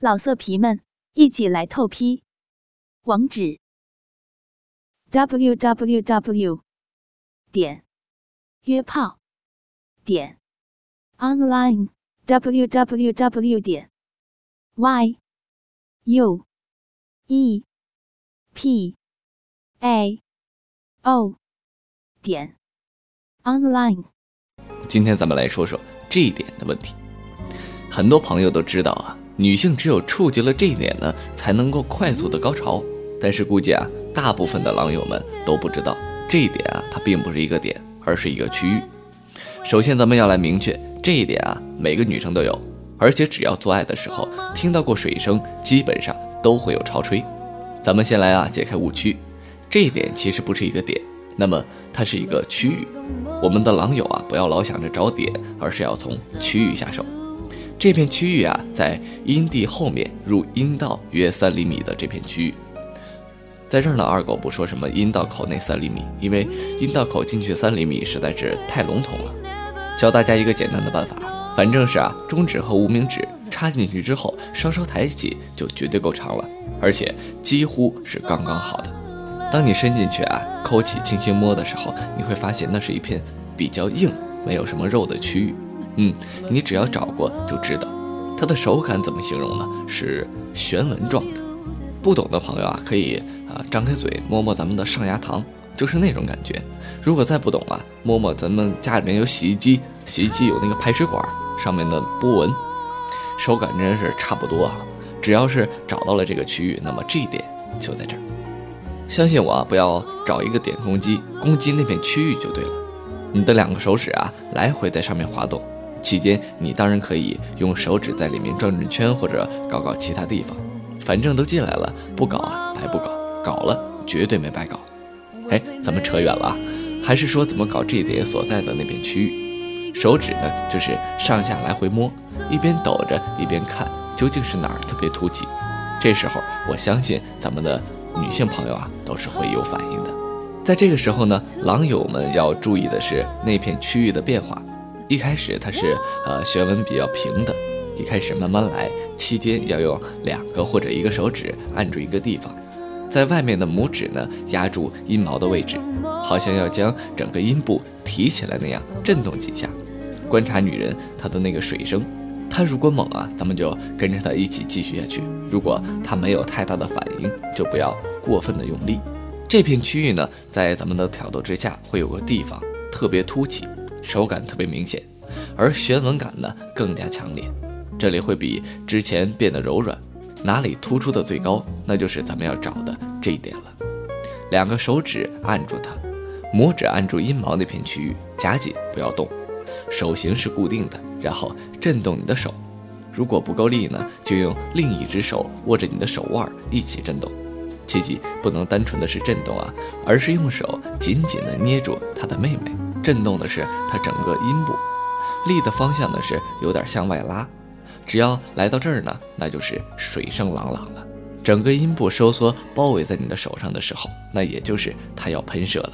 老色皮们，一起来透批！网址：w w w 点约炮点 online w w w 点 y u e p a o 点 online。今天咱们来说说这一点的问题。很多朋友都知道啊。女性只有触及了这一点呢，才能够快速的高潮。但是估计啊，大部分的狼友们都不知道这一点啊，它并不是一个点，而是一个区域。首先，咱们要来明确这一点啊，每个女生都有，而且只要做爱的时候听到过水声，基本上都会有潮吹。咱们先来啊，解开误区，这一点其实不是一个点，那么它是一个区域。我们的狼友啊，不要老想着找点，而是要从区域下手。这片区域啊，在阴蒂后面入阴道约三厘米的这片区域，在这儿呢，二狗不说什么阴道口内三厘米，因为阴道口进去三厘米实在是太笼统了。教大家一个简单的办法，反正是啊，中指和无名指插进去之后，稍稍抬起就绝对够长了，而且几乎是刚刚好的。当你伸进去啊，抠起轻轻摸的时候，你会发现那是一片比较硬、没有什么肉的区域。嗯，你只要找过就知道，它的手感怎么形容呢？是旋纹状的。不懂的朋友啊，可以啊张开嘴摸摸咱们的上牙膛，就是那种感觉。如果再不懂啊，摸摸咱们家里面有洗衣机，洗衣机有那个排水管上面的波纹，手感真是差不多啊。只要是找到了这个区域，那么这一点就在这儿。相信我啊，不要找一个点攻击，攻击那片区域就对了。你的两个手指啊，来回在上面滑动。期间，你当然可以用手指在里面转转圈，或者搞搞其他地方，反正都进来了，不搞啊白不搞，搞了绝对没白搞。哎，咱们扯远了啊，还是说怎么搞这一点所在的那片区域？手指呢，就是上下来回摸，一边抖着一边看，究竟是哪儿特别凸起。这时候，我相信咱们的女性朋友啊，都是会有反应的。在这个时候呢，狼友们要注意的是那片区域的变化。一开始它是呃旋纹比较平的，一开始慢慢来，期间要用两个或者一个手指按住一个地方，在外面的拇指呢压住阴毛的位置，好像要将整个阴部提起来那样震动几下，观察女人她的那个水声，她如果猛啊，咱们就跟着她一起继续下去；如果她没有太大的反应，就不要过分的用力。这片区域呢，在咱们的挑逗之下会有个地方特别凸起。手感特别明显，而旋纹感呢更加强烈，这里会比之前变得柔软。哪里突出的最高，那就是咱们要找的这一点了。两个手指按住它，拇指按住阴毛那片区域，夹紧不要动，手型是固定的，然后震动你的手。如果不够力呢，就用另一只手握着你的手腕一起震动。切记不能单纯的是震动啊，而是用手紧紧的捏住他的妹妹。震动的是它整个阴部，力的方向呢是有点向外拉。只要来到这儿呢，那就是水声朗朗了。整个阴部收缩包围在你的手上的时候，那也就是它要喷射了。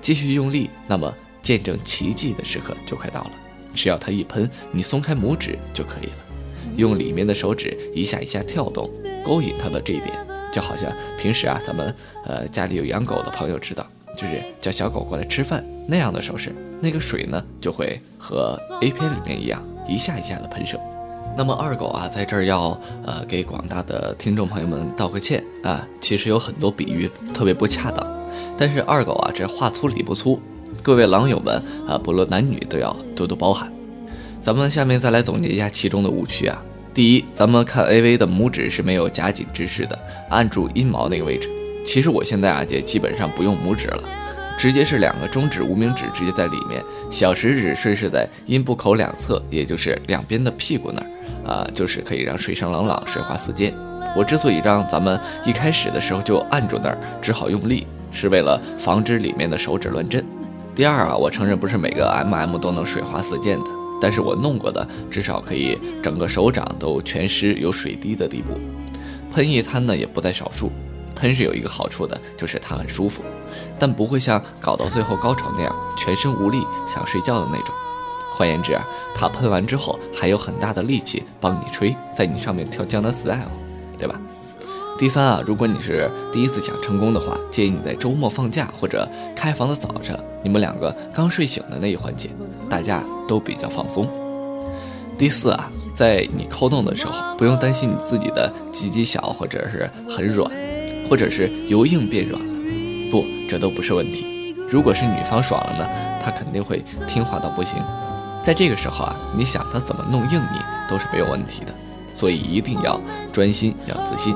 继续用力，那么见证奇迹的时刻就快到了。只要它一喷，你松开拇指就可以了。用里面的手指一下一下跳动，勾引它的这一点，就好像平时啊，咱们呃家里有养狗的朋友知道。就是叫小狗过来吃饭那样的手势，那个水呢就会和 A 片里面一样，一下一下的喷射。那么二狗啊，在这儿要呃给广大的听众朋友们道个歉啊，其实有很多比喻特别不恰当，但是二狗啊这话粗理不粗，各位狼友们啊，不论男女都要多多包涵。咱们下面再来总结一下其中的误区啊。第一，咱们看 AV 的拇指是没有夹紧之势的，按住阴毛那个位置。其实我现在啊也基本上不用拇指了，直接是两个中指、无名指直接在里面，小食指顺势在阴部口两侧，也就是两边的屁股那儿，啊，就是可以让水声朗朗、水花四溅。我之所以让咱们一开始的时候就按住那儿，只好用力，是为了防止里面的手指乱震。第二啊，我承认不是每个 MM 都能水花四溅的，但是我弄过的至少可以整个手掌都全湿有水滴的地步，喷一滩呢也不在少数。喷是有一个好处的，就是它很舒服，但不会像搞到最后高潮那样全身无力想睡觉的那种，换言之啊，它喷完之后还有很大的力气帮你吹，在你上面跳江南 style，对吧？第三啊，如果你是第一次想成功的话，建议你在周末放假或者开房的早上，你们两个刚睡醒的那一环节，大家都比较放松。第四啊，在你扣动的时候，不用担心你自己的鸡鸡小或者是很软，或者是由硬变软了，不，这都不是问题。如果是女方爽了呢，她肯定会听话到不行。在这个时候啊，你想她怎么弄硬你都是没有问题的，所以一定要专心，要自信。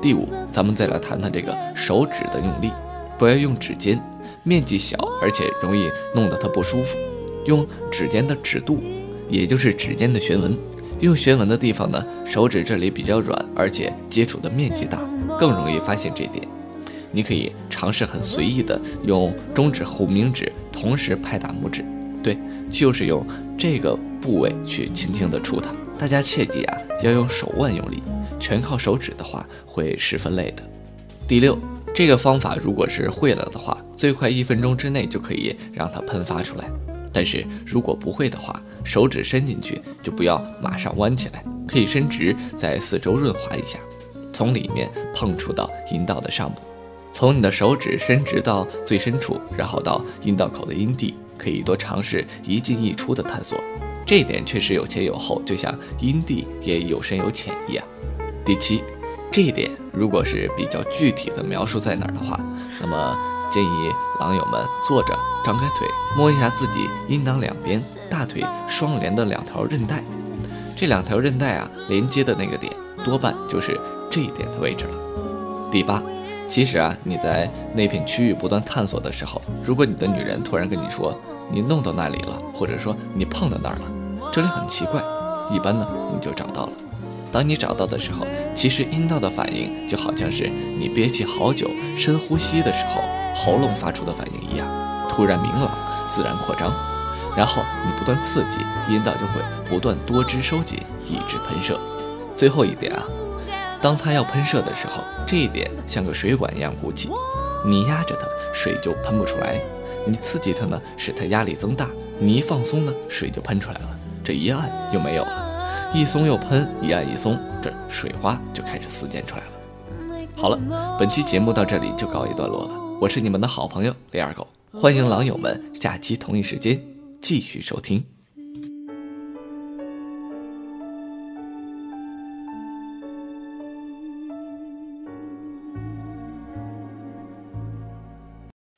第五，咱们再来谈谈这个手指的用力，不要用指尖，面积小而且容易弄得它不舒服，用指尖的指肚。也就是指尖的旋纹，用旋纹的地方呢，手指这里比较软，而且接触的面积大，更容易发现这点。你可以尝试很随意的用中指和无名指同时拍打拇指，对，就是用这个部位去轻轻的触它。大家切记啊，要用手腕用力，全靠手指的话会十分累的。第六，这个方法如果是会了的话，最快一分钟之内就可以让它喷发出来。但是如果不会的话，手指伸进去就不要马上弯起来，可以伸直，在四周润滑一下，从里面碰触到阴道的上部，从你的手指伸直到最深处，然后到阴道口的阴蒂，可以多尝试一进一出的探索。这一点确实有前有后，就像阴蒂也有深有浅一样。第七，这一点如果是比较具体的描述在哪儿的话，那么。建议狼友们坐着，张开腿，摸一下自己阴囊两边大腿双连的两条韧带。这两条韧带啊，连接的那个点，多半就是这一点的位置了。第八，其实啊，你在那片区域不断探索的时候，如果你的女人突然跟你说你弄到那里了，或者说你碰到那儿了，这里很奇怪，一般呢你就找到了。当你找到的时候，其实阴道的反应就好像是你憋气好久深呼吸的时候。喉咙发出的反应一样，突然明朗，自然扩张，然后你不断刺激，阴道就会不断多汁收紧，以致喷射。最后一点啊，当它要喷射的时候，这一点像个水管一样鼓起，你压着它，水就喷不出来；你刺激它呢，使它压力增大；你一放松呢，水就喷出来了。这一按就没有了，一松又喷，一按一松，这水花就开始四溅出来了。好了，本期节目到这里就告一段落了。我是你们的好朋友李二狗，欢迎狼友们下期同一时间继续收听。